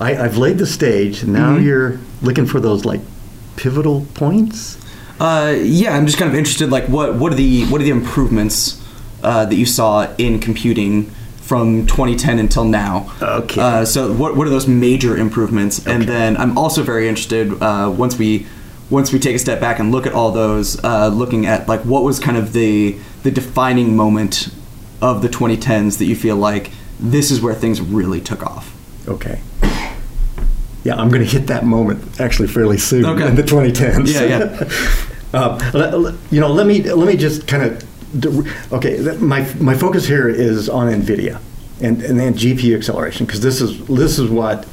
I, I've laid the stage. Now Mhm. you're looking for those like pivotal points. Uh, yeah, I'm just kind of interested. Like, what what are the what are the improvements uh, that you saw in computing from 2010 until now? Okay. Uh, so, what what are those major improvements? And then I'm also very interested uh, once we once we take a step back and look at all those, uh, looking at like what was kind of the the defining moment of the 2010s that you feel like this is where things really took off. Okay. Yeah, I'm going to hit that moment actually fairly soon Okay. in the 2010s. Yeah, yeah. Uh, let- let- you know, let me let me just kind of okay. My my focus here is on Nvidia and and then GPU acceleration because this is this is what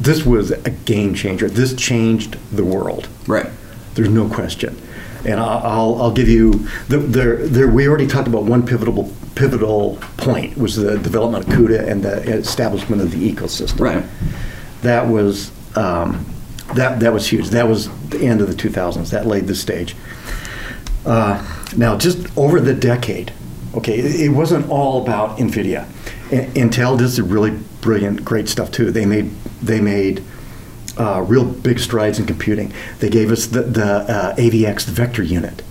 this was a game changer. This changed the world. Right. There's no question. And I'll, I'll, I'll give you the, there, there. We already talked about one pivotal pivotal point was the development of CUDA and the establishment of the ecosystem. Right. That was um, that that was huge. That was the end of the 2000s. That laid the stage. Uh, now, just over the decade, okay, it, wasn't all about NVIDIA. I- Intel did some really brilliant, great stuff too. They made they made uh, real big strides in computing. They gave us the, the uh, AVX vector unit.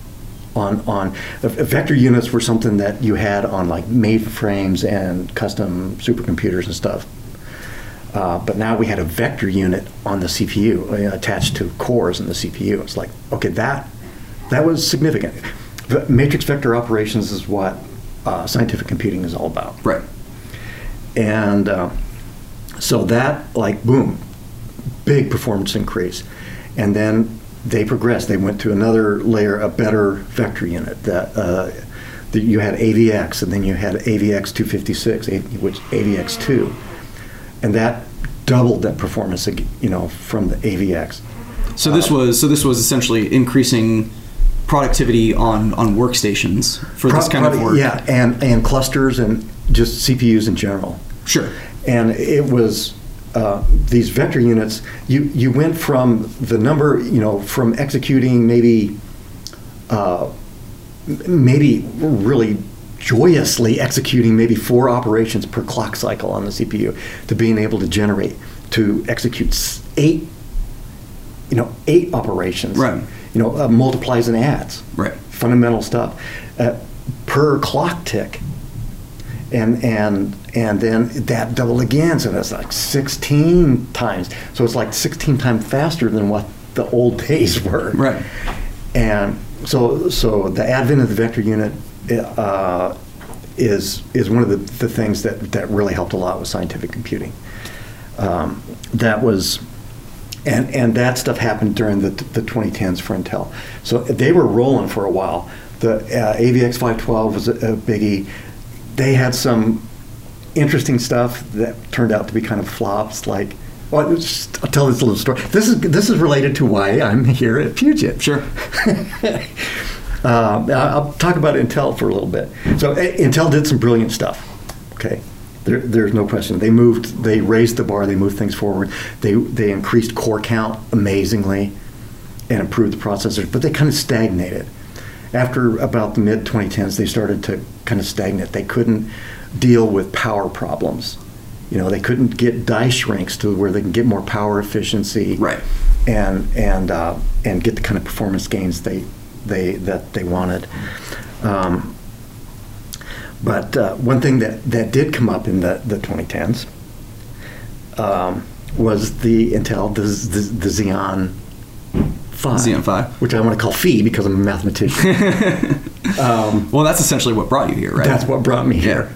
On on uh, vector units were something that you had on like mainframes and custom supercomputers and stuff. Uh, but now we had a vector unit on the CPU uh, attached to cores in the CPU. It's like, okay, that that was significant. The matrix vector operations is what uh, scientific computing is all about. Right. And uh, so that, like, boom, big performance increase. And then they progressed. They went to another layer, a better vector unit. That, uh, you had AVX, and then you had AVX 256, which AVX 2, and that doubled that performance, you know, from the AVX. So this was so this was essentially increasing productivity on on workstations for this Pro- kind of work. Yeah, and, and clusters and just CPUs in general. Sure. And it was uh, these vector units. You you went from the number, you know, from executing maybe, uh, maybe really joyously executing maybe four operations per clock cycle on the CPU to being able to generate to execute eight, you know, eight operations. Right. You know, uh, multiplies and adds Right. fundamental stuff uh, per clock tick and and and then that doubled again so that's like 16 times so it's like 16 times faster than what the old days were Right. and so so the advent of the vector unit uh, is is one of the, the things that that really helped a lot with scientific computing um, that was and and that stuff happened during the the 2010s for Intel. So they were rolling for a while. The uh, AVX 512 was a, a biggie. They had some interesting stuff that turned out to be kind of flops. Like, well, just- I'll tell this little story. This is this is related to why I'm here at Puget. Sure. Uh, I'll talk about Intel for a little bit. So Intel did some brilliant stuff. Okay, there, there's no question. They moved, they raised the bar, they moved things forward. They they increased core count amazingly, and improved the processors. But they kind of stagnated. After about the mid 2010s, they started to kind of stagnate. They couldn't deal with power problems. You know, they couldn't get die shrinks to where they can get more power efficiency Right. and and uh, and get the kind of performance gains they they that they wanted. Um, but uh, one thing that, that did come up in the, the 2010s um, was the Intel the, the, the Xeon 5, Xeon 5. which I want to call Phi because I'm a mathematician. um, Well, that's essentially what brought you here, right? that's what brought me here.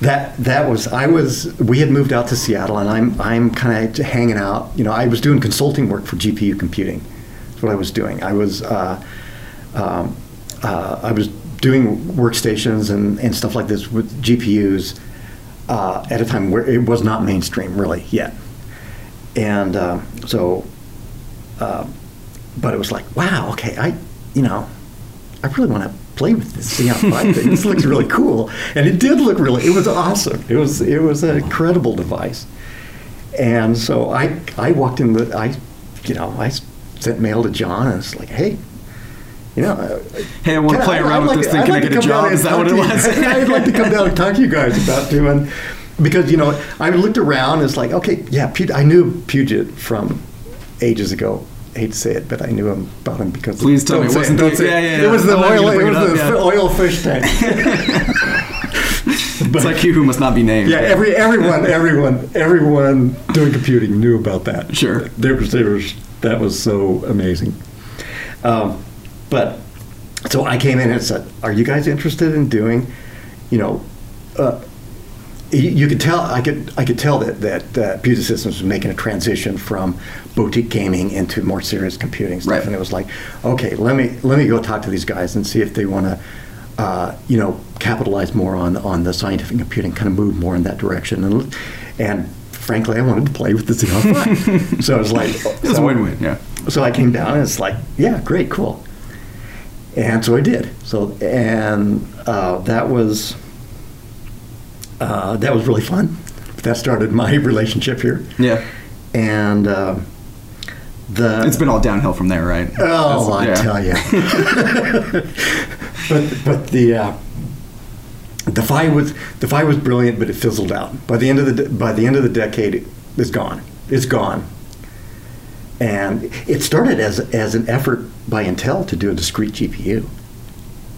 That that was I was we had moved out to Seattle and I'm I'm kind of hanging out. You know, I was doing consulting work for GPU computing. That's what I was doing. I was uh, um, uh, I was doing workstations and, and stuff like this with GPUs uh, at a time where it was not mainstream really yet. And uh, so, uh, but it was like, wow, okay, I, you know, I really want to play with this Xeon 5 thing. This looks really cool. And it did look really, it was awesome. It was, it was an incredible device. And so I, I walked in the, I, you know, I sent mail to John and it's like, hey, you know, Hey, I wanna can play around I'd with like this to- thing. I'd Can I get a job? Is that what it was? I'd like to come down and talk to you guys about doing because you know I looked around. It's like okay, yeah, Puget, I knew Puget from ages ago. I hate to say it, but I knew him about him because Please tell me it wasn't the- say yeah, yeah, It yeah. was the oil. It was it the yeah. oil fish tank. it's like you who must not be named. yeah, every everyone everyone everyone doing computing knew about that. Sure. there was there was that was so amazing. Um, but so I came in and said, "Are you guys interested in doing, you know?" Uh, you, you could tell I could I could tell that that uh, Puget Systems was making a transition from boutique gaming into more serious computing stuff, Right. and it was like, okay, let me let me go talk to these guys and see if they want to, uh, you know, capitalize more on on the scientific computing, kind of move more in that direction, and and frankly, I wanted to play with the Phi, so I was like, It's a win-win. Yeah. so I came down and it's like, yeah, great, cool. And so I did. So and uh, that was uh, that was really fun. That started my relationship here. Yeah. And um the It's been all downhill from there, right? oh, I yeah. tell you. but but the uh, the Phi was the Phi was brilliant, but it fizzled out. By the end of the de- by the end of the decade, it's gone. It's gone. And it started as as an effort by Intel to do a discrete GPU.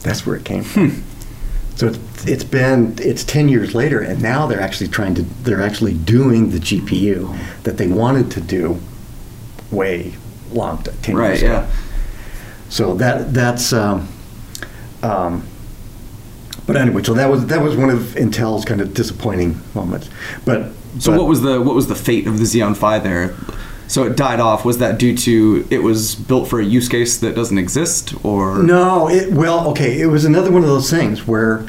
That's where it came from. So it's, it's been it's ten years later, and now they're actually trying to they're actually doing the GPU that they wanted to do way long t- ten Right. years ago. Yeah. So that that's. Um, um, but anyway, so that was that was one of Intel's kind of disappointing moments. But So but- what was the what was the fate of the Xeon Phi there? So it died off. Was that due to it was built for a use case that doesn't exist, or No, it well, okay. It was another one of those things where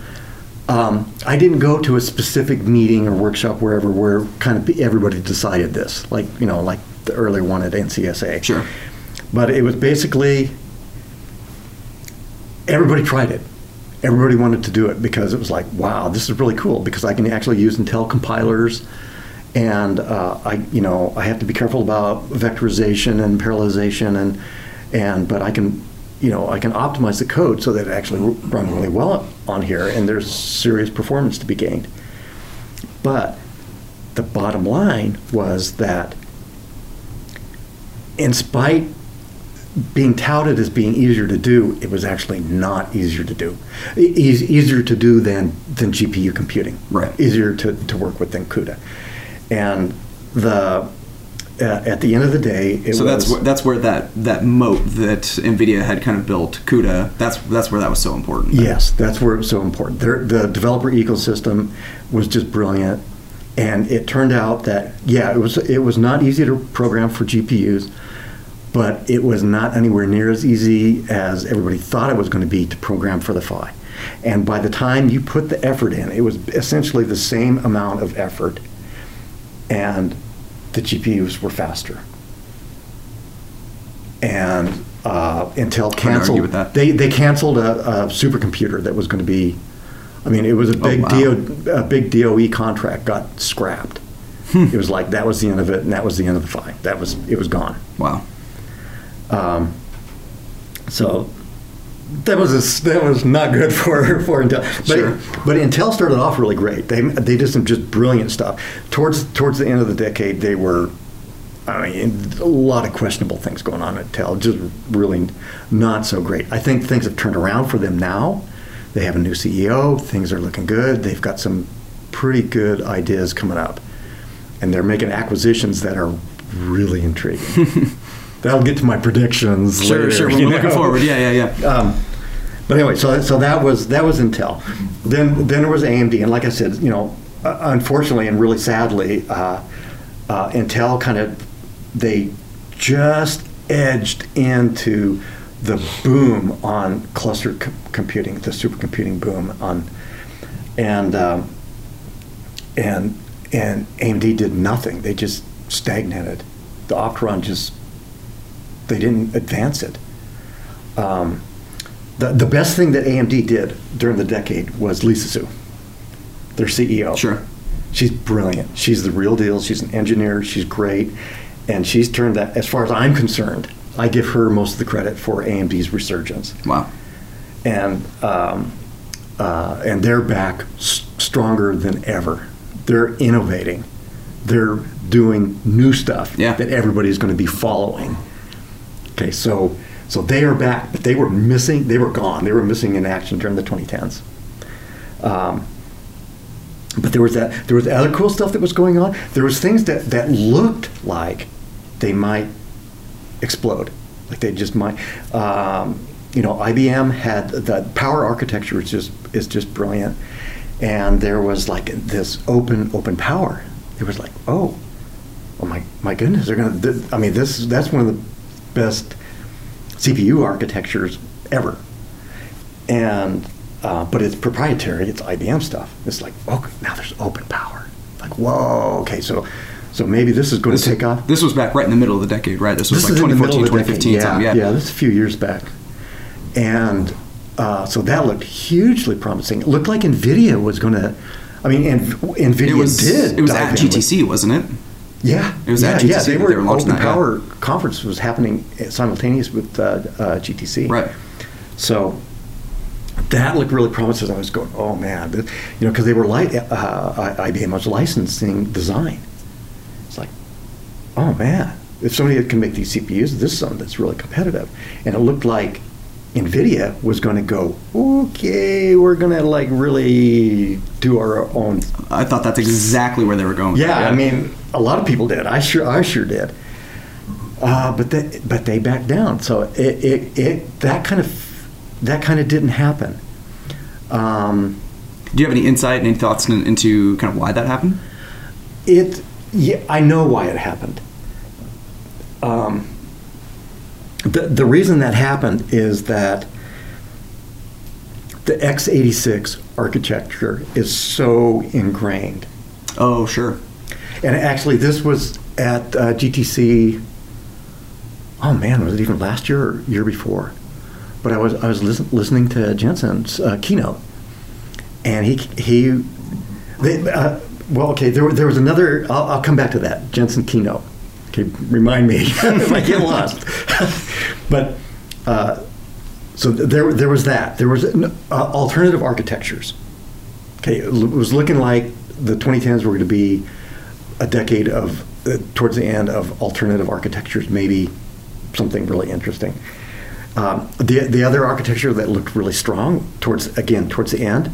um, I didn't go to a specific meeting or workshop wherever where kind of everybody decided this, like you know, like the earlier one at NCSA. Sure. But it was basically everybody tried it. Everybody wanted to do it because it was like, wow, this is really cool because I can actually use Intel compilers, and uh, I, you know, I have to be careful about vectorization and parallelization, and and but I can, you know, I can optimize the code so that it actually run really well on here, and there's serious performance to be gained. But the bottom line was that, in spite being touted as being easier to do, it was actually not easier to do. E- easier to do than than GPU computing. Right. Easier to, to work with than CUDA. And the uh, at the end of the day, it so was that's where, that's where that that moat that Nvidia had kind of built, CUDA. That's that's where that was so important. Yes, that's where it was so important. Their, the developer ecosystem was just brilliant, and it turned out that yeah, it was it was not easy to program for GPUs, but it was not anywhere near as easy as everybody thought it was going to be to program for the Phi. And by the time you put the effort in, it was essentially the same amount of effort, and the GPUs were faster. And uh, Intel canceled. with that. They they canceled a, a supercomputer that was going to be. I mean, it was a big Oh, wow. DO, a big DOE contract got scrapped. It was like that was the end of it, and that was the end of the Phi. That was it was gone. Wow. Um, so that was a, that was not good for for Intel. But Sure. but Intel started off really great. They they did some just brilliant stuff. Towards towards the end of the decade, they were. I mean, a lot of questionable things going on at Intel. Just really not so great. I think things have turned around for them now. They have a new CEO. Things are looking good. They've got some pretty good ideas coming up, and they're making acquisitions that are really intriguing. That'll get to my predictions Sure, later. sure. We're you looking know? forward. Yeah, yeah, yeah. Um, but anyway, so so that was that was Intel. Then then there was AMD, and like I said, you know, uh, unfortunately and really sadly, uh, uh, Intel kind of they just edged into the boom on cluster computing, the supercomputing boom on, and um, and and AMD did nothing. They just stagnated. The Opteron just they didn't advance it. Um, the, the best thing that AMD did during the decade was Lisa Su, their CEO. Sure. She's brilliant. She's the real deal. She's an engineer. She's great. And she's turned that, as far as I'm concerned, I give her most of the credit for AMD's resurgence. Wow. And, um, uh, and they're back s- stronger than ever they're innovating. They're doing new stuff Yeah. that everybody's going to be following. Okay, so so they are back, but they were missing. They were gone. They were missing in action during the 2010s. Um, but there was that. There was other cool stuff that was going on. There was things that that looked like they might explode, like they just might. Um, you know, IBM had the power architecture is just is just brilliant, and there was like this open open power. It was like, oh, oh my my goodness, they're gonna. Th- I mean, this that's one of the best CPU architectures ever, and uh, but it's proprietary. It's IBM stuff. It's like, okay, now there's open power. Like, whoa, okay, so so maybe this is going This, to take off. this was back right in the middle of the decade, right? This was This like is in the middle 2014, 2015 Yeah, Yeah. yeah, this is a few years back, and uh, so that looked hugely promising. It looked like Nvidia was going to. I mean, and Nvidia It was did. it was at in with- GTC, wasn't it? Yeah, It was yeah, at yeah. GTC They were, they were launching Open that, yeah. Power conference was happening simultaneous with uh, uh, GTC. Right. So that looked really promising. I was going, oh man, you know, because they were like uh, IBM was licensing design. It's like, oh man, if somebody can make these CPUs, this is something that's really competitive. And it looked like Nvidia was going to go, okay, we're going to like really do our own I thought that's exactly where they were going. with yeah, I mean, a lot of people did. I sure, I sure did. Uh, but they, but they backed down. So it, it, it, that kind of, that kind of didn't happen. Um, Do you have any insight, any thoughts in, into kind of why that happened? it, yeah, I know why it happened. Um, the the reason that happened is that the x86 architecture is so ingrained. Oh, sure. And actually, this was at uh, GTC. Oh man, was it even last year or year before? But I was I was listen, listening to Jensen's uh, keynote, and he he, they, uh, well, okay, there there was another. I'll, I'll come back to that Jensen keynote. Okay, remind me if I get lost. but uh, so there there was that. There was uh, alternative architectures. Okay, it was looking like the 2010s were going to be a decade of, uh, towards the end, of alternative architectures, maybe something really interesting. Um, the, the other architecture that looked really strong, towards again, towards the end,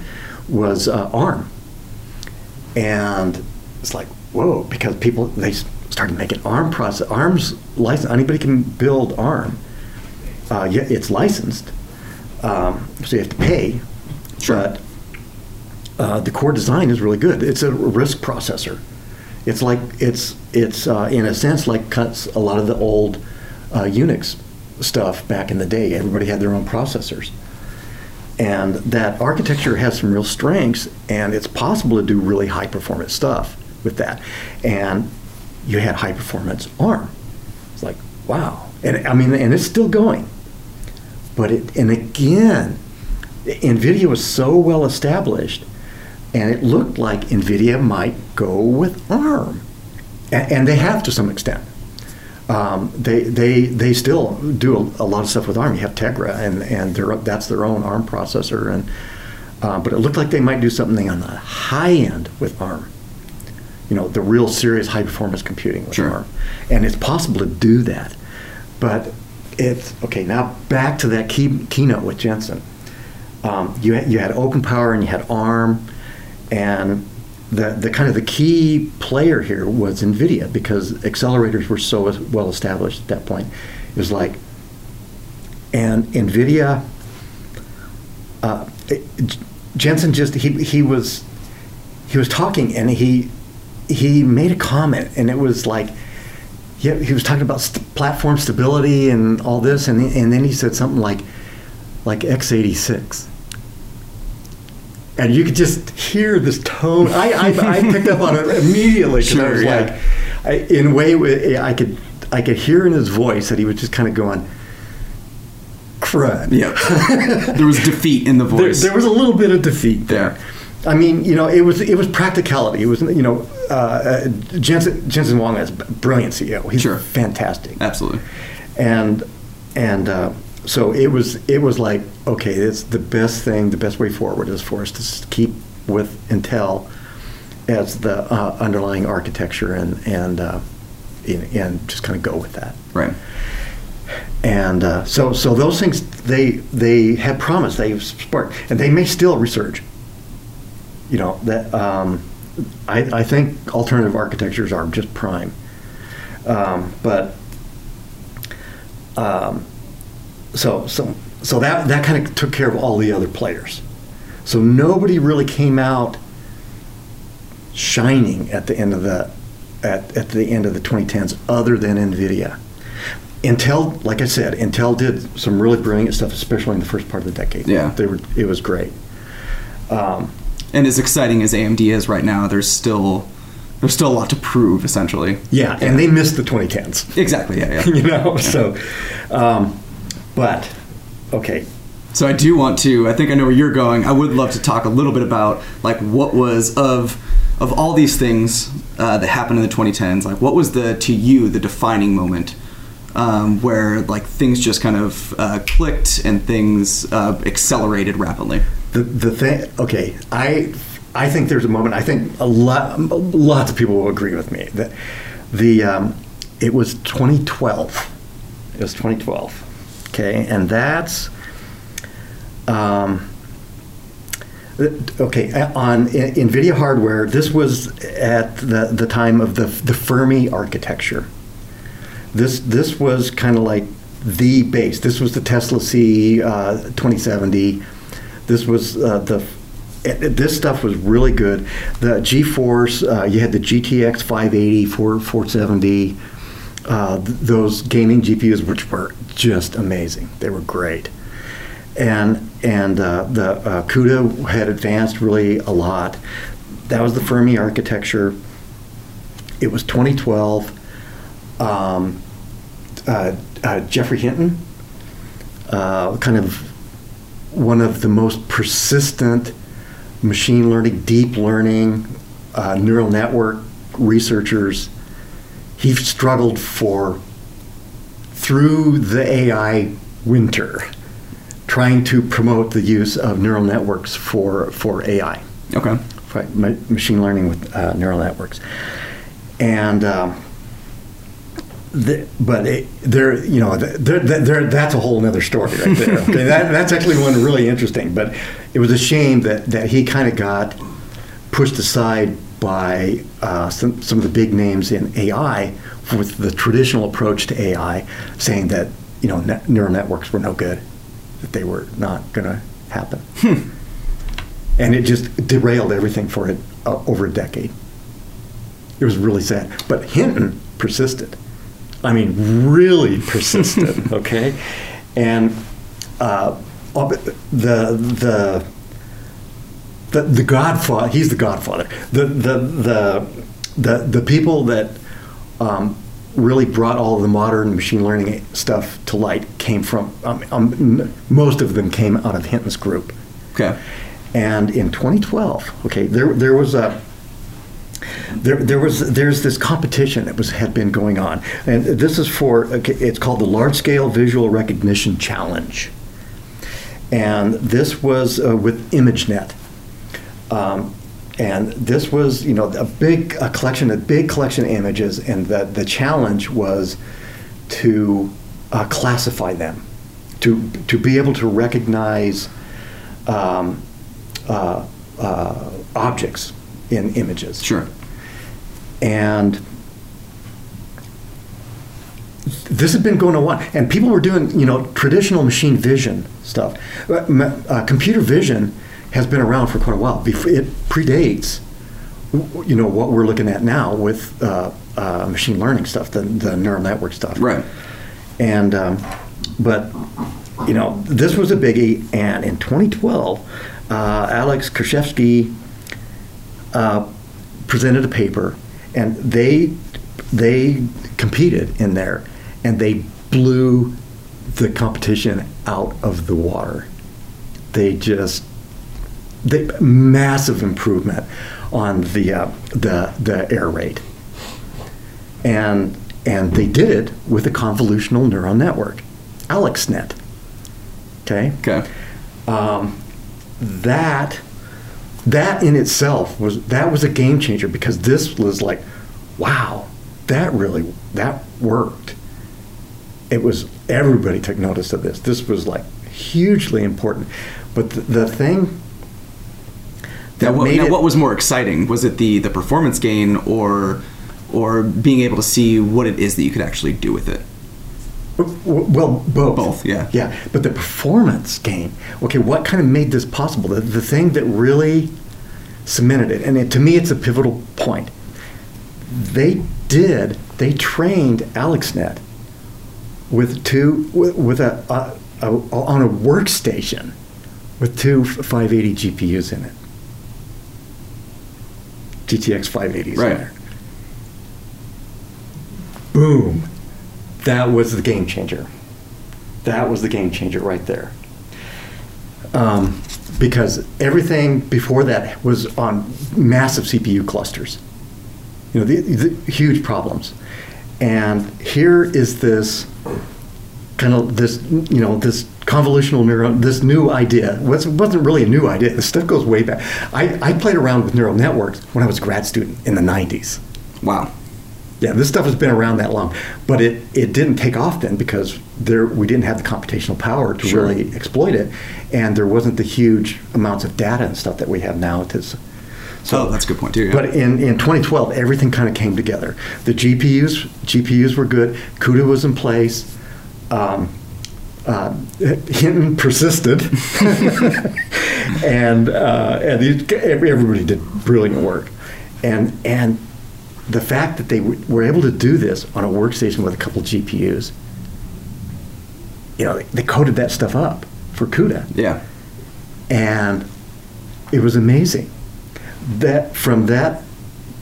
was uh, ARM. And it's like, whoa, because people, they started making ARM process, ARM's license, anybody can build ARM. Uh, yeah, it's licensed, um, so you have to pay. Sure. But uh, the core design is really good. It's a RISC processor. It's like it's it's uh, in a sense like cuts a lot of the old uh, Unix stuff back in the day. Everybody had their own processors, and that architecture has some real strengths, and it's possible to do really high performance stuff with that. And you had high performance ARM. It's like wow, and I mean, and it's still going. But it, and again, NVIDIA was so well established, and it looked like NVIDIA might go with ARM, and, and they have to some extent. Um, they, they, they still do a, a, lot of stuff with ARM. You have Tegra, and, and that's their own ARM processor, and uh, but it looked like they might do something on the high end with ARM. You know, the real serious high performance computing with Sure. ARM, and it's possible to do that, but it's okay. Now back to that key, keynote with Jensen. Um, you had, you had open power and you had ARM, and the the kind of the key player here was NVIDIA because accelerators were so well established at that point. It was like, and NVIDIA. Uh, it- Jensen just he he was he was talking and he he made a comment and it was like yeah, he was talking about st- platform stability and all this, and and then he said something like, like x86, and you could just hear this tone. I I, I picked up on it immediately because I Sure, was yeah. like, I, in a way, I could I could hear in his voice that he was just kind of going, crud. Yeah. there was defeat in the There, voice. there was a little bit of defeat there. Yeah. I mean, you know, it was it was practicality. It was you know, uh, uh, Jensen Jensen Huang is a brilliant CEO. He's Sure. fantastic Absolutely. and and uh, so it was it was like okay it's the best thing the best way forward is for us to keep with intel as the uh, underlying architecture and and uh, and, and just kind of go with that. Right. And uh, so so those things they they had promise they sparked and they may still resurge. You know that um, I I think alternative architectures are just prime, um, but. Um, so so so that that kind of took care of all the other players. So nobody really came out shining at the end of the at, at the end of the 2010s other than Nvidia. Intel, like I said, Intel did some really brilliant stuff, especially in the first part of the decade. Yeah. they were. It was great. Um, And as exciting as AMD is right now, there's still there's still a lot to prove, essentially. yeah, and they missed the 2010s. Exactly. Yeah. Yeah. You know, so, um, but okay, So I do want to. I think I know where you're going. I would love to talk a little bit about like what was of of all these things uh, that happened in the 2010s. Like what was the to you the defining moment um, where like things just kind of uh, clicked and things uh, accelerated rapidly. The the thing, okay, I I think there's a moment. I think a lot, lots of people will agree with me that the um, it was 2012. It was 2012. Okay, and that's um, okay on NVIDIA hardware. This was at the the time of the the Fermi architecture. This this was kind of like the base. This was the Tesla C uh, 2070 this was uh, the it, this stuff was really good. The GeForce, uh, you had the GTX 580, 4, 470, uh, th- those gaming GPUs, which were just amazing. They were great, and and uh, the uh, CUDA had advanced really a lot. That was the Fermi architecture. It was 2012. Um, uh, uh, Geoffrey Hinton, kind of one of the most persistent machine learning, deep learning, uh, neural network researchers. He struggled for through the AI winter, trying to promote the use of neural networks for for AI, Okay. for ma- machine learning with uh, neural networks, and. Um, the, but it, there, you know, there, there, that's a whole other story right there. Okay, that, that's actually one really interesting. But it was a shame that, that he kind of got pushed aside by uh, some, some of the big names in AI with the traditional approach to AI, saying that you know ne- neural networks were no good, that they were not going to happen, and it just derailed everything for it uh, over a decade. It was really sad. But Hinton persisted. I mean, really persistent. okay, and uh, the the the the Godfather. He's the Godfather. The the the the the people that um, really brought all the modern machine learning stuff to light came from. Um, um, most of them came out of Hinton's group. Okay. And in 2012, okay, there there was a there, there was there's this competition that was had been going on, and this is for it's called the Large Scale Visual Recognition Challenge, and this was uh, with ImageNet, um, and this was you know a big a collection a big collection of images, and the the challenge was to uh, classify them, to to be able to recognize um, uh, uh objects in images. Sure. And this had been going on, and people were doing, you know, traditional machine vision stuff. Uh, computer vision has been around for quite a while. It predates, you know, what we're looking at now with uh, uh, machine learning stuff, the, the neural network stuff. Right. And, um, but, you know, this was a biggie, and in 2012, uh, Alex Krizhevsky uh, presented a paper, and they they competed in there, and they blew the competition out of the water. They just they massive improvement on the uh, the the error rate, and and they did it with a convolutional neural network, AlexNet. Okay. Okay. Um, that that in itself was that was a game changer because this was like, wow, that really that worked. It was everybody took notice of this. This was like hugely important. But the, the thing Now, that what, made now it, what was more exciting? Was it the the performance gain or or being able to see what it is that you could actually do with it? Well, both. Both, yeah. Yeah, but the performance game. Okay, what kind of made this possible? The, the thing that really cemented it, and it, to me, it's a pivotal point. They did. They trained AlexNet with two with, with a, a, a on a workstation with two 580 GPUs in it. GTX 580s Right. in there. Boom. That was the game changer. That was the game changer right there. Um, because everything before that was on massive CPU clusters. You know, the, the huge problems. And here is this kind of this, you know, this convolutional neural, this new idea. It wasn't really a new idea. This stuff goes way back. I, I played around with neural networks when I was a grad student in the 90s. Wow. Yeah, this stuff has been around that long, but it, it didn't take off then because there we didn't have the computational power to Sure. really exploit it, and there wasn't the huge amounts of data and stuff that we have now. To, s- oh, that's a good point too. yeah. But in, in 2012, everything kind of came together. The GPUs GPUs were good. CUDA was in place. Um, uh, Hinton persisted, and uh, and everybody did brilliant work, and and the fact that they w- were able to do this on a workstation with a couple GPUs, you know, they coded that stuff up for CUDA yeah. and it was amazing that from that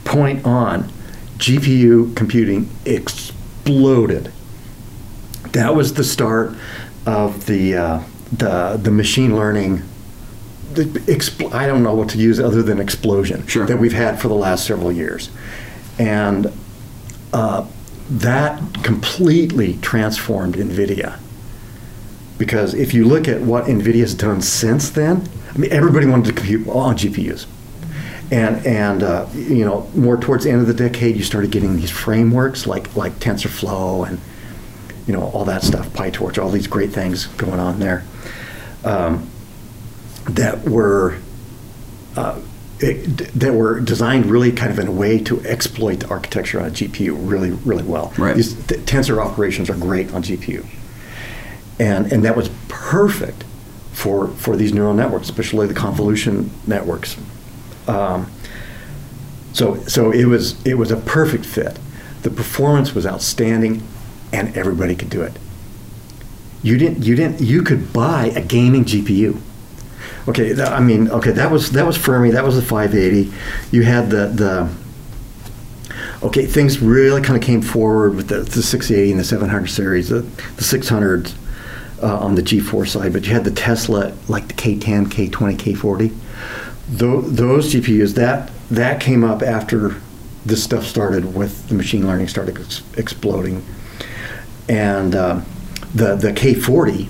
point on gpu computing exploded that was the start of the uh, the the machine learning the expl- I don't know what to use other than explosion Sure. that we've had for the last several years, and uh, that completely transformed NVIDIA. Because if you look at what NVIDIA's done since then, I mean, everybody wanted to compute on GPUs. And, and uh, you know, more towards the end of the decade, you started getting these frameworks like, like TensorFlow and, you know, all that stuff, PyTorch, all these great things going on there um, that were uh, it, that were designed really kind of in a way to exploit the architecture on a GPU really, really well. Right. These th- tensor operations are great on GPU, and and that was perfect for for these neural networks, especially the convolution networks. Um, so so it was it was a perfect fit. The performance was outstanding, and everybody could do it. You didn't you didn't you could buy a gaming GPU. Okay, that, I mean, okay, that was that was Fermi, that was the 580. You had the the okay, things really kind of came forward with the, the 680 and the 700 series, the, the 600 uh, on the GeForce side, but you had the Tesla, like the K10, K20, K40. Tho- those GPUs, that that came up after this stuff started with the machine learning started ex- exploding, and uh, the the K40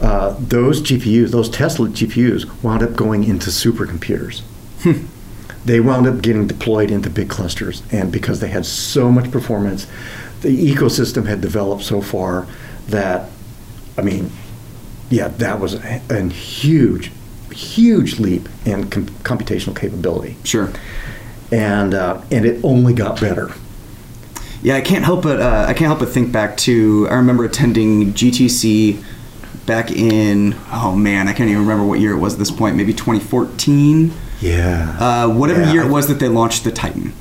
uh, those GPUs, those Tesla GPUs, wound up going into supercomputers. They wound up getting deployed into big clusters, and because they had so much performance, the ecosystem had developed so far that, I mean, yeah, that was a, a huge, huge leap in com- computational capability, Sure. and uh, and it only got better. Yeah, I can't help but uh, I can't help but think back to I remember attending GTC back in oh man I can't even remember what year it was at this point maybe 2014 Yeah. uh, whatever Yeah, year it was that they launched the Titan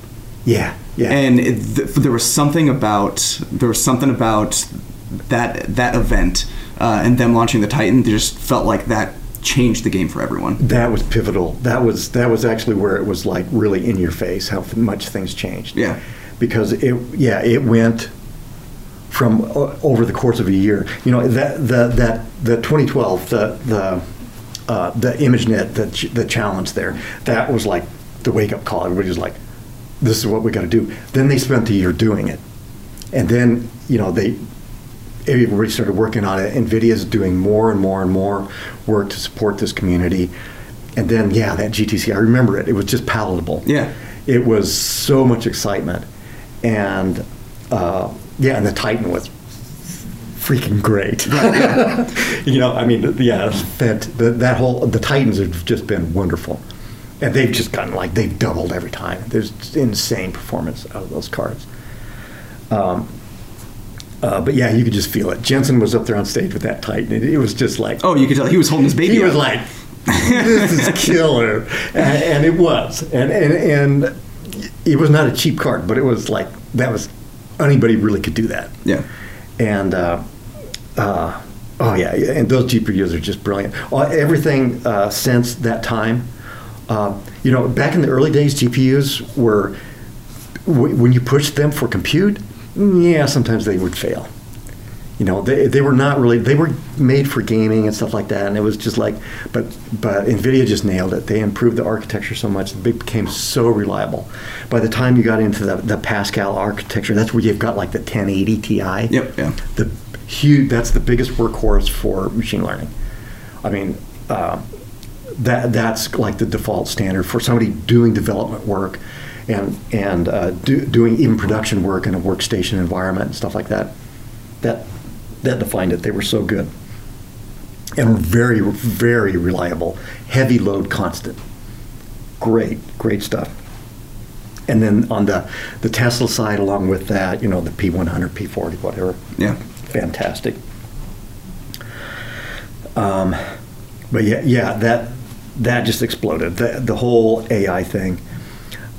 yeah. Yeah. and it, th- there was something about there was something about that that event uh, and them launching the Titan that just felt like that changed the game for everyone. That was pivotal. That was that was actually where it was like really in your face how much things changed. Yeah. Because it yeah it went from o- over the course of a year. You know that the that the 2012 the the uh, the ImageNet the ch- the challenge there that was like the wake up call. Everybody was like, this is what we got to do. Then they spent a year doing it, and then you know they everybody started working on it. NVIDIA is doing more and more and more work to support this community. and then yeah, that GTC. I remember it. It was just palatable. Yeah. It was so much excitement, and uh, yeah, and the Titan was freaking great. you know, I mean, yeah, that that whole the Titans have just been wonderful, and they've just gotten like they've doubled every time. There's insane performance out of those cards. Um, uh, but yeah, you could just feel it. Jensen was up there on stage with that Titan. It, it was just like Oh, you could tell he was holding his baby. he was like, "This is killer," and, and it was, and, and and it was not a cheap card, but it was like that was anybody really could do that, yeah. and uh, uh, oh yeah, and those GPUs are just brilliant. Uh, everything uh, since that time, uh, you know, back in the early days, GPUs were w- when you pushed them for compute, yeah, sometimes they would fail. You know, they, they were not really they were made for gaming and stuff like that, and it was just like, but but Nvidia just nailed it. They improved the architecture so much, it became so reliable. By the time you got into the, the Pascal architecture, that's where you've got like the 1080 Ti. Yep, yeah. The huge that's the biggest workhorse for machine learning. I mean. Uh, that that's like the default standard for somebody doing development work and and uh, do, doing even production work in a workstation environment and stuff like that. That that defined it. They were so good and were very very reliable. Heavy load constant. Great great stuff. And then on the the Tesla side, along with that, you know, the P100, P40, whatever. Yeah. Fantastic. Um, but yeah, yeah, that that just exploded. The the whole AI thing,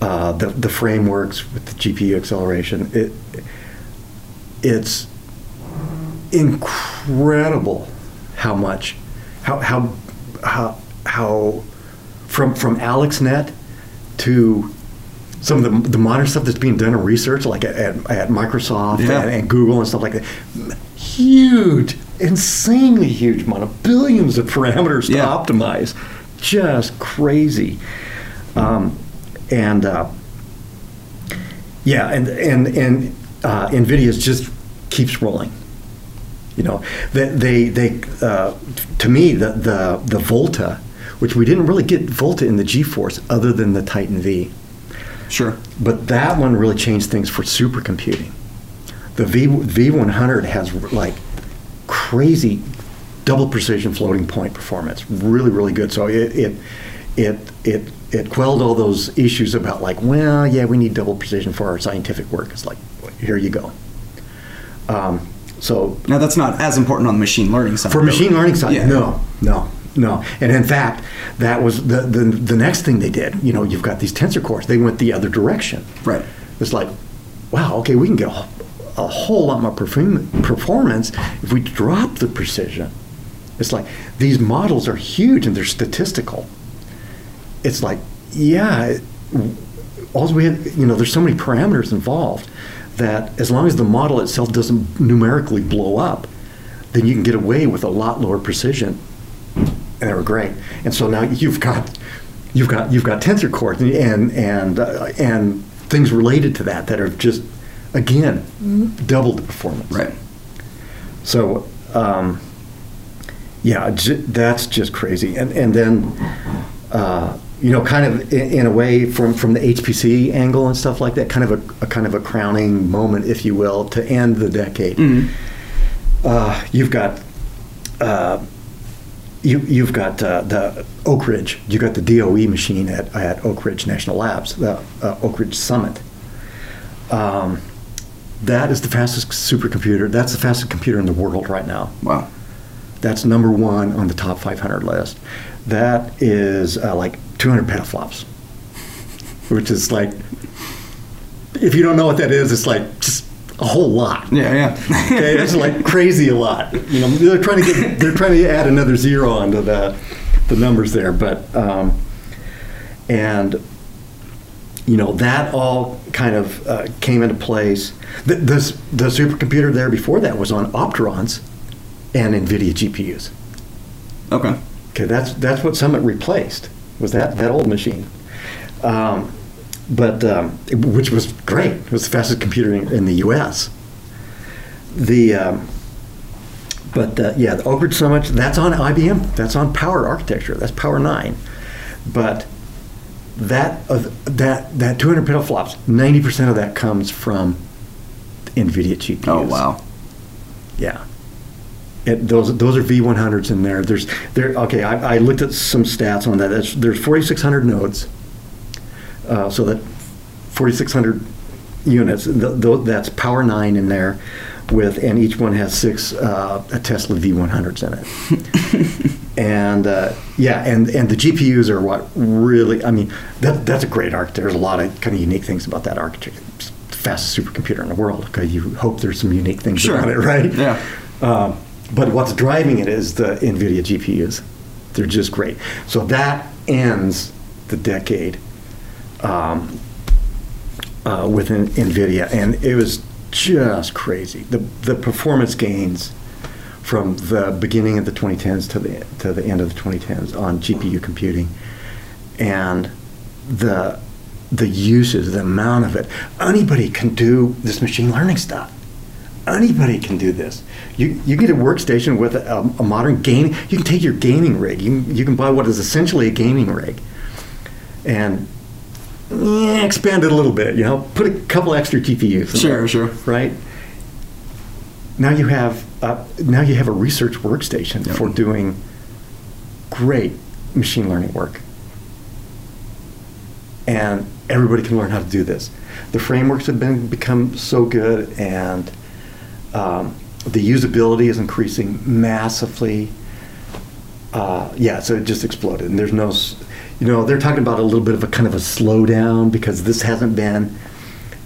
uh, the the frameworks with the GPU acceleration. It it's incredible how much how how how, how from from AlexNet to some of the, the modern stuff that's being done in research, like at, at, at Microsoft Yeah. and, and Google and stuff like that. Huge, insanely huge amount of billions of parameters to Yeah. optimize. Just crazy. Um, and uh, yeah, and and and uh, Nvidia's just keeps rolling. You know, they they, they uh, to me the, the the Volta, which we didn't really get Volta in the GeForce other than the Titan V, Sure. but that one really changed things for supercomputing. The V V100 has like crazy double precision floating point performance, really really good. So it it it it, it quelled all those issues about like, well, yeah, we need double precision for our scientific work. It's like, here you go. Um, so Now that's not as important on the machine learning side. for machine learning side, Yeah. no, no, no. And in fact, that was the, the the next thing they did. You know, you've got these tensor cores. They went the other direction. Right. It's like, wow, okay, we can get a, a whole lot more perform- performance if we drop the precision. It's like these models are huge and they're statistical. It's like, yeah, it- all we have, you know, there's so many parameters involved that as long as the model itself doesn't numerically blow up, then you can get away with a lot lower precision. And they were great. And so now you've got you've got you've got tensor cores and and uh, and things related to that that are just again double the performance. Right. So, um, yeah, j- that's just crazy. And and then, uh, you know, kind of in, in a way from from the HPC angle and stuff like that, kind of a, a kind of a crowning moment, if you will, to end the decade. Mhm. Uh, you've got. Uh, you, you've got uh, the Oak Ridge. You've got the DOE machine at, at Oak Ridge National Labs, the uh, Oak Ridge Summit. Um, that is the fastest supercomputer. That's the fastest computer in the world right now. Wow. That's number one on the top 500 list. That is uh, like 200 petaflops, which is like, if you don't know what that is, it's like just a whole lot. Yeah, yeah. Okay, it's like crazy a lot. You know, they're trying to get, they're trying to add another zero onto the, the numbers there, but, um, and, you know, that all kind of uh, came into place. The, this, the supercomputer there before that was on Opterons and NVIDIA GPUs. okay. Okay, that's that's what Summit replaced was that that old machine, um, but um, which was great. It was the fastest computer in, in the U.S. The um, but uh, yeah, the Oak Ridge Summit that's on IBM. That's on Power Architecture. That's Power Nine. but that uh, that that 200 petaflops, 90% of that comes from NVIDIA GPUs. Oh wow. Yeah. It, those those are V100s in there. There's there. Okay, I, I looked at some stats on that. There's, there's 4,600 nodes. Uh, so that 4,600 units. Th- th- that's Power Nine in there, with and each one has six uh, Tesla V100s in it. and uh, yeah, and and the GPUs are what really. I mean, that that's a great architecture. There's a lot of kind of unique things about that architecture. It's the fastest supercomputer in the world. because you hope there's some unique things Sure. about it, right? Yeah. Um, but what's driving it is the NVIDIA GPUs. They're just great. So that ends the decade um, uh, with NVIDIA, and it was just crazy. The the performance gains from the beginning of the 2010s to the to the end of the 2010s on GPU computing, and the the uses, the amount of it. Anybody can do this machine learning stuff. Anybody can do this. You you get a workstation with a, a modern game. You can take your gaming rig. You can, you can buy what is essentially a gaming rig, and eh, expand it a little bit. You know, put a couple extra GPUs. in Sure, there, sure. Right. Now you have uh, now you have a research workstation Yep. for doing great machine learning work and everybody can learn how to do this. The frameworks have been become so good, and um, the usability is increasing massively. Uh, yeah, so it just exploded, and there's no, you know, they're talking about a little bit of a kind of a slowdown because this hasn't been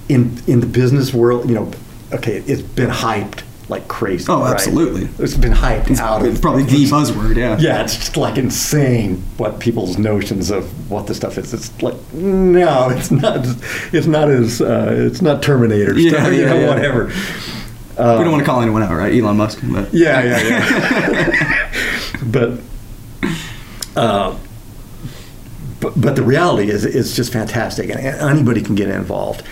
in in the business world. You know, okay, it's been hyped like crazy. Oh, right? absolutely. It's been hyped It's, out. it's probably the buzzword. Yeah. yeah, it's just like insane what people's notions of what this stuff is. It's like no, it's not. It's not as uh, it's not Terminator Yeah, stuff, you know, yeah. whatever. We don't want to call anyone out, right? Elon Musk. But Yeah, yeah, yeah. but, uh, but but the reality is it's just fantastic, and anybody can get involved.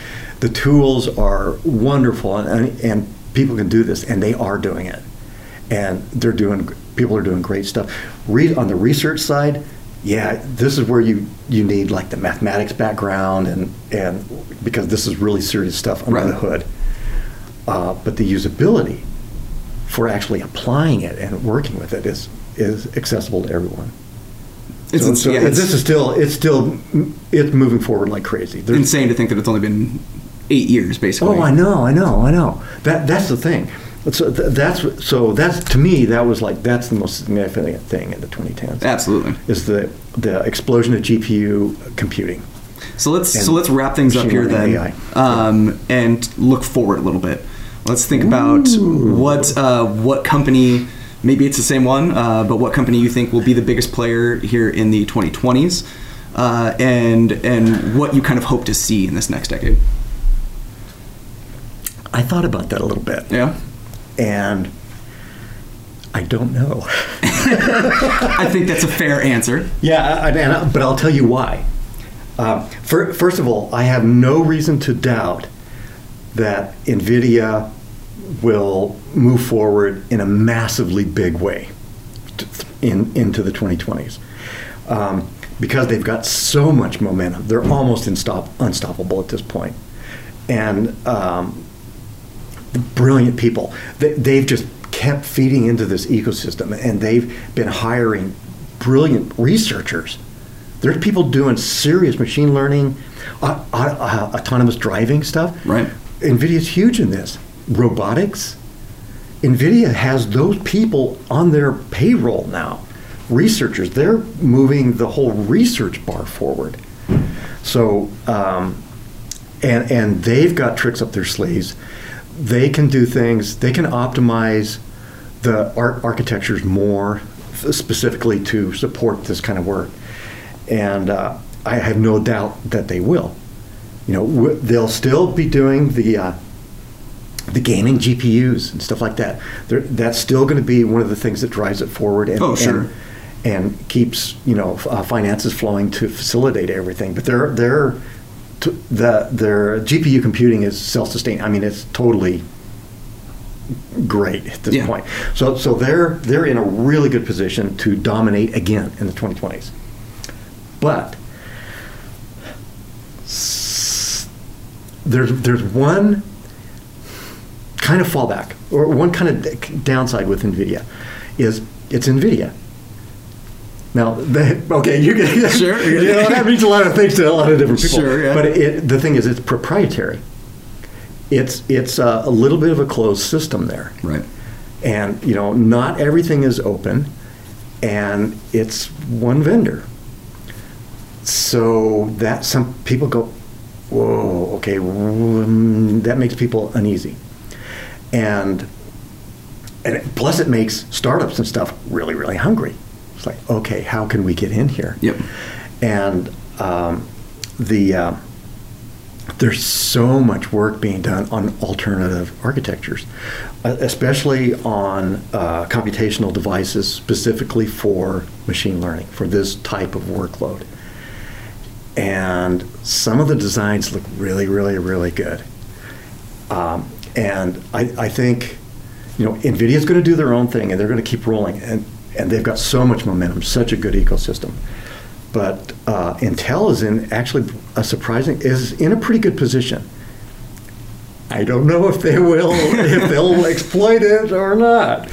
The tools are wonderful, and and people can do this, and they are doing it, and they're doing. People are doing great stuff. Re- on the research side, yeah, this is where you you need like the mathematics background, and and because this is really serious stuff under Right. the hood. Uh, but the usability for actually applying it and working with it is is accessible to everyone. it's, so, so yeah, it's this is still it's still it's moving forward like crazy. There's- insane to think that it's only been eight years, basically. Oh, I know, I know, I know. That that's the thing. So that's so that's to me that was like that's the most significant thing in the 2010s Absolutely. is the the explosion of GPU computing. So let's so let's wrap things up here then, um, and look forward a little bit. Let's think about what uh, what company. Maybe it's the same one, uh, but what company you think will be the biggest player here in the 2020s, uh, and and what you kind of hope to see in this next decade. I thought about that a little bit, Yeah, and I don't know. I think that's a fair answer. Yeah, I, I, but I'll tell you why. Uh, fir- first of all, I have no reason to doubt that NVIDIA will move forward in a massively big way in, into the 2020s. Um, because they've got so much momentum. They're almost instop- unstoppable at this point. And um, brilliant people. They, they've just kept feeding into this ecosystem, and they've been hiring brilliant researchers. There's people doing serious machine learning, uh, uh, autonomous driving stuff. Right. NVIDIA's huge in this. Robotics. NVIDIA has those people on their payroll now. Researchers, they're moving the whole research bar forward. So, um, and and they've got tricks up their sleeves. They can do things. They can optimize the art architectures more specifically to support this kind of work, and uh, I have no doubt that they will. You know, they'll still be doing the uh, the gaming GPUs and stuff like that. They're, that's still going to be one of the things that drives it forward. And, Oh, sure. And, and keeps you know uh, finances flowing to facilitate everything. But they're they're t- the their GPU computing is self-sustaining. I mean, it's totally great at this Yeah. point. So so they're they're in a really good position to dominate again in the 2020s. But s- there's there's one kind of fallback or one kind of downside with NVIDIA is it's NVIDIA. Now, they, okay, you can Sure. you know, that means a lot of things to a lot of different people. Sure, yeah. But it, the thing is, it's proprietary. It's it's a, a little bit of a closed system there Right. and you know not everything is open and it's one vendor so that some people go whoa okay that makes people uneasy and and it, plus it makes startups and stuff really really hungry it's like okay how can we get in here Yep. and um, the uh, there's so much work being done on alternative architectures, uh, especially on uh, computational devices specifically for machine learning, for this type of workload. And some of the designs look really, really, really good. Um, and I, I think, you know, NVIDIA's going to do their own thing and they're going to keep rolling. And, and they've got so much momentum, such a good ecosystem. But uh, Intel is in actually a surprising, is in a pretty good position. I don't know if they will, if they'll exploit it or not.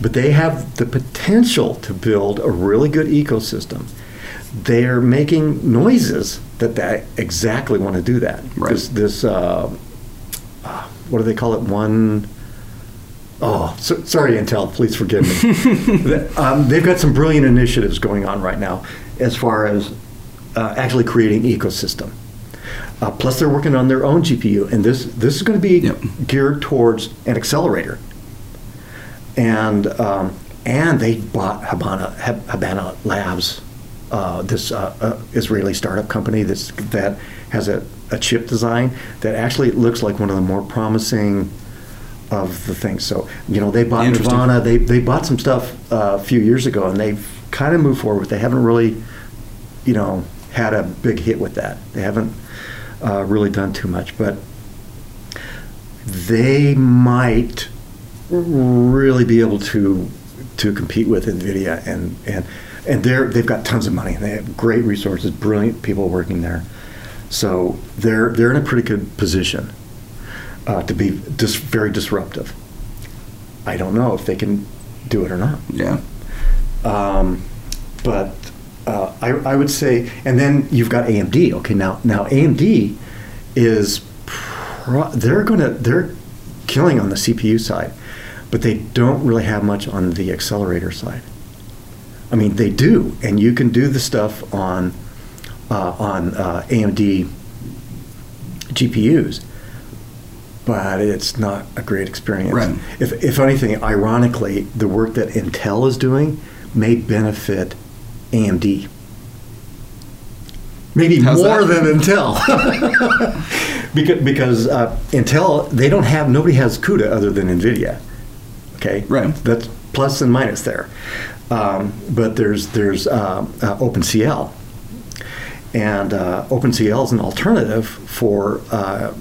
But they have the potential to build a really good ecosystem. They're making noises that they exactly want to do that. Right. This, this uh, uh, what do they call it? One Oh, so, sorry, Intel. Please forgive me. Um, they've got some brilliant initiatives going on right now, as far as uh, actually creating ecosystem. Uh, plus, they're working on their own GPU, and this this is going to be Yep. geared towards an accelerator. And um, and they bought Habana Habana Labs, uh, this uh, uh, Israeli startup company that's that has a, a chip design that actually looks like one of the more promising of the things. So, you know, they bought Nervana, they, they bought some stuff uh, a few years ago, and they've kind of moved forward. They haven't really, you know, had a big hit with that. They haven't uh, really done too much, but they might really be able to to compete with Nvidia and and and they're they've got tons of money. They have great resources, brilliant people working there. So they're they're in a pretty good position uh, to be dis- very disruptive. I don't know if they can do it or not. Yeah. Um, but uh, I, I would say, and then you've got AMD. Okay, now now AMD is pro- they're gonna they're killing on the CPU side, but they don't really have much on the accelerator side. I mean, they do, and you can do the stuff on uh, on uh, AMD GPUs, but it's not a great experience. Right. If, if anything, ironically, the work that Intel is doing may benefit AMD. Maybe How's more that? than Intel. because because uh, Intel, they don't have, nobody has CUDA other than NVIDIA. Okay? Right. That's plus and minus there. Um, but there's, there's uh, uh, OpenCL. And uh, OpenCL is an alternative for, uh,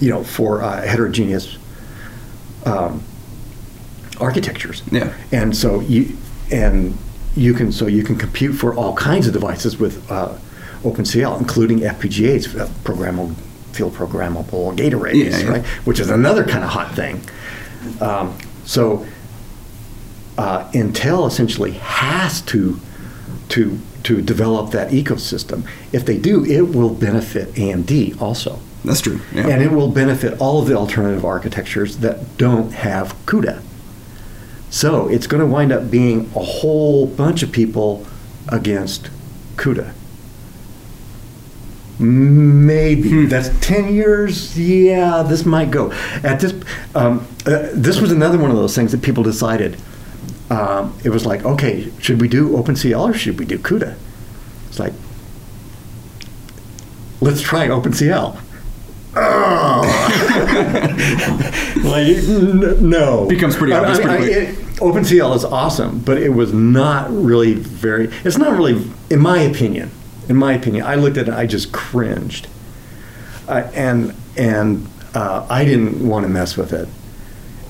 you know, for uh, heterogeneous um, architectures. Yeah. And so you and you can so you can compute for all kinds of devices with uh, OpenCL, including FPGAs, programmable field programmable gate arrays, Yeah, yeah. right? Which is another kind of hot thing. Um, so uh, Intel essentially has to to to develop that ecosystem. If they do, it will benefit AMD also. That's true. Yeah. And it will benefit all of the alternative architectures that don't have CUDA. So it's going to wind up being a whole bunch of people against CUDA. Maybe Hmm. that's ten years. Yeah, this might go. At this, um, uh, this was another one of those things that people decided. Um, it was like, okay, should we do OpenCL or should we do CUDA? It's like, let's try OpenCL. Oh. like no Becomes pretty obvious pretty quick. it- OpenCL is awesome, but it was not really very. It's not really, in my opinion. In my opinion, I looked at it, I just cringed, uh, and and uh, I didn't want to mess with it.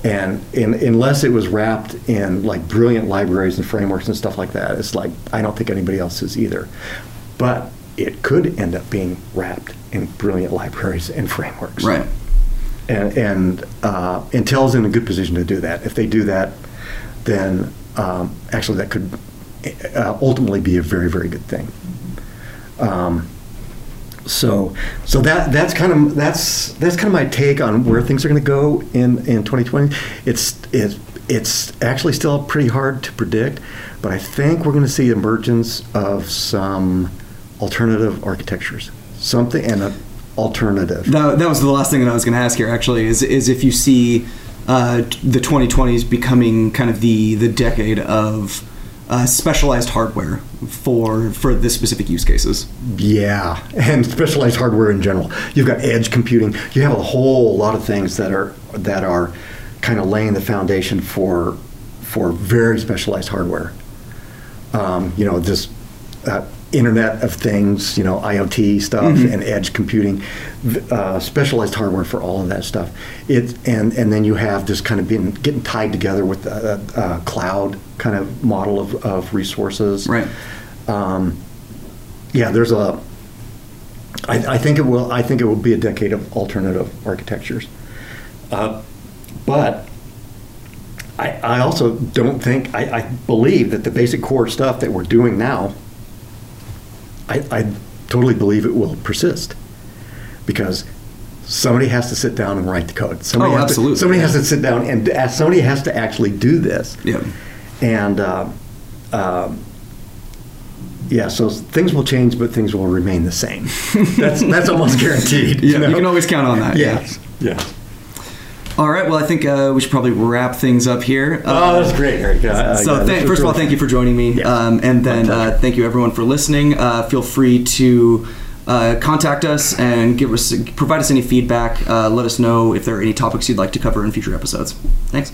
And in, unless it was wrapped in like brilliant libraries and frameworks and stuff like that, it's like I don't think anybody else is either. but it could end up being wrapped in brilliant libraries and frameworks. Right. And, and uh, Intel's in a good position to do that. If they do that, then um, actually that could uh, ultimately be a very, very good thing. Um, so, so that that's kind of that's that's kind of my take on where things are going to go in in 2020. It's it's it's actually still pretty hard to predict, but I think we're going to see emergence of some alternative architectures, something and an alternative. That, that was the last thing that I was going to ask here. Actually, is is if you see uh, the 2020s becoming kind of the the decade of uh, specialized hardware for for this specific use cases. Yeah, and specialized hardware in general. You've got edge computing. You have a whole lot of things that are that are kind of laying the foundation for for very specialized hardware. Um, you know, just uh, Internet of Things, you know, IoT stuff Mhm. and edge computing, uh, specialized hardware for all of that stuff. It and and then you have this kind of being getting tied together with a, a cloud kind of model of, of resources. Right. Um, yeah, there's a. I, I think it will. I think it will be a decade of alternative architectures, uh, but I, I also don't think I, I believe that the basic core stuff that we're doing now. I, I totally believe it will persist, because somebody has to sit down and write the code. Somebody Oh, has to- absolutely, somebody has to sit down and uh, somebody has to actually do this Yeah. and uh, um, yeah, so things will change, but things will remain the same. That's that's almost guaranteed. Yeah, know? you can always count on that. yeah. Yes, yes. All right. Well, I think uh, we should probably wrap things up here. Oh, that's great, Eric. Uh, So, yeah, was first of all, thank you for joining me, Yeah. um, and then uh, thank you everyone for listening. Uh, feel free to uh, contact us and give us provide us any feedback. Uh, let us know if there are any topics you'd like to cover in future episodes. Thanks.